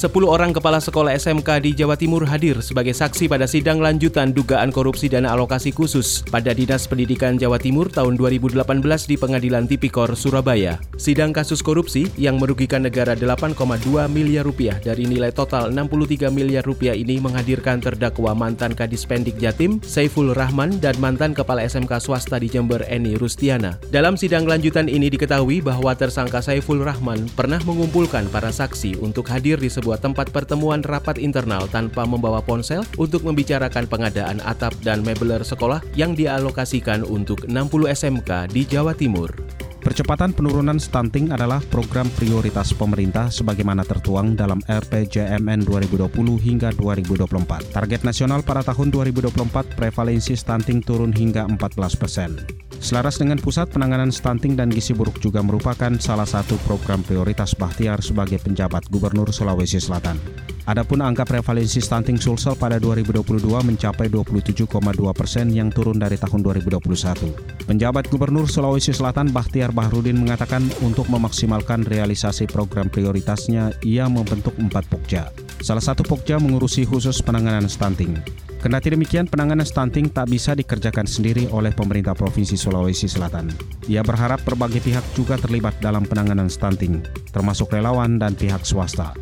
10 orang kepala sekolah SMK di Jawa Timur hadir sebagai saksi pada sidang lanjutan dugaan korupsi dana alokasi khusus pada Dinas Pendidikan Jawa Timur tahun 2018 di Pengadilan Tipikor Surabaya. Sidang kasus korupsi yang merugikan negara 8,2 miliar rupiah dari nilai total 63 miliar rupiah ini menghadirkan terdakwa mantan Kadis Pendik Jatim, Saiful Rahman, dan mantan Kepala SMK swasta di Jember Eni Rustiana. Dalam sidang lanjutan ini diketahui bahwa tersangka Saiful Rahman pernah mengumpulkan para saksi untuk hadir di sebuah sebuah tempat pertemuan rapat internal tanpa membawa ponsel untuk membicarakan pengadaan atap dan mebeler sekolah yang dialokasikan untuk 60 SMK di Jawa Timur. Percepatan penurunan stunting adalah program prioritas pemerintah sebagaimana tertuang dalam RPJMN 2020 hingga 2024. Target nasional pada tahun 2024 prevalensi stunting turun hingga 14 persen. Selaras dengan Pusat Penanganan Stunting dan Gizi Buruk juga merupakan salah satu program prioritas Bahtiar sebagai penjabat Gubernur Sulawesi Selatan. Adapun angka prevalensi stunting Sulsel pada 2022 mencapai 27,2 persen yang turun dari tahun 2021. Penjabat Gubernur Sulawesi Selatan Bahtiar Bahrudin mengatakan untuk memaksimalkan realisasi program prioritasnya, ia membentuk empat pokja. Salah satu pokja mengurusi khusus penanganan stunting. Kendati demikian, penanganan stunting tak bisa dikerjakan sendiri oleh pemerintah Provinsi Sulawesi Selatan. Ia berharap berbagai pihak juga terlibat dalam penanganan stunting, termasuk relawan dan pihak swasta.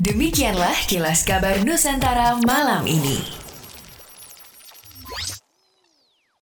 Demikianlah kilas kabar Nusantara malam ini.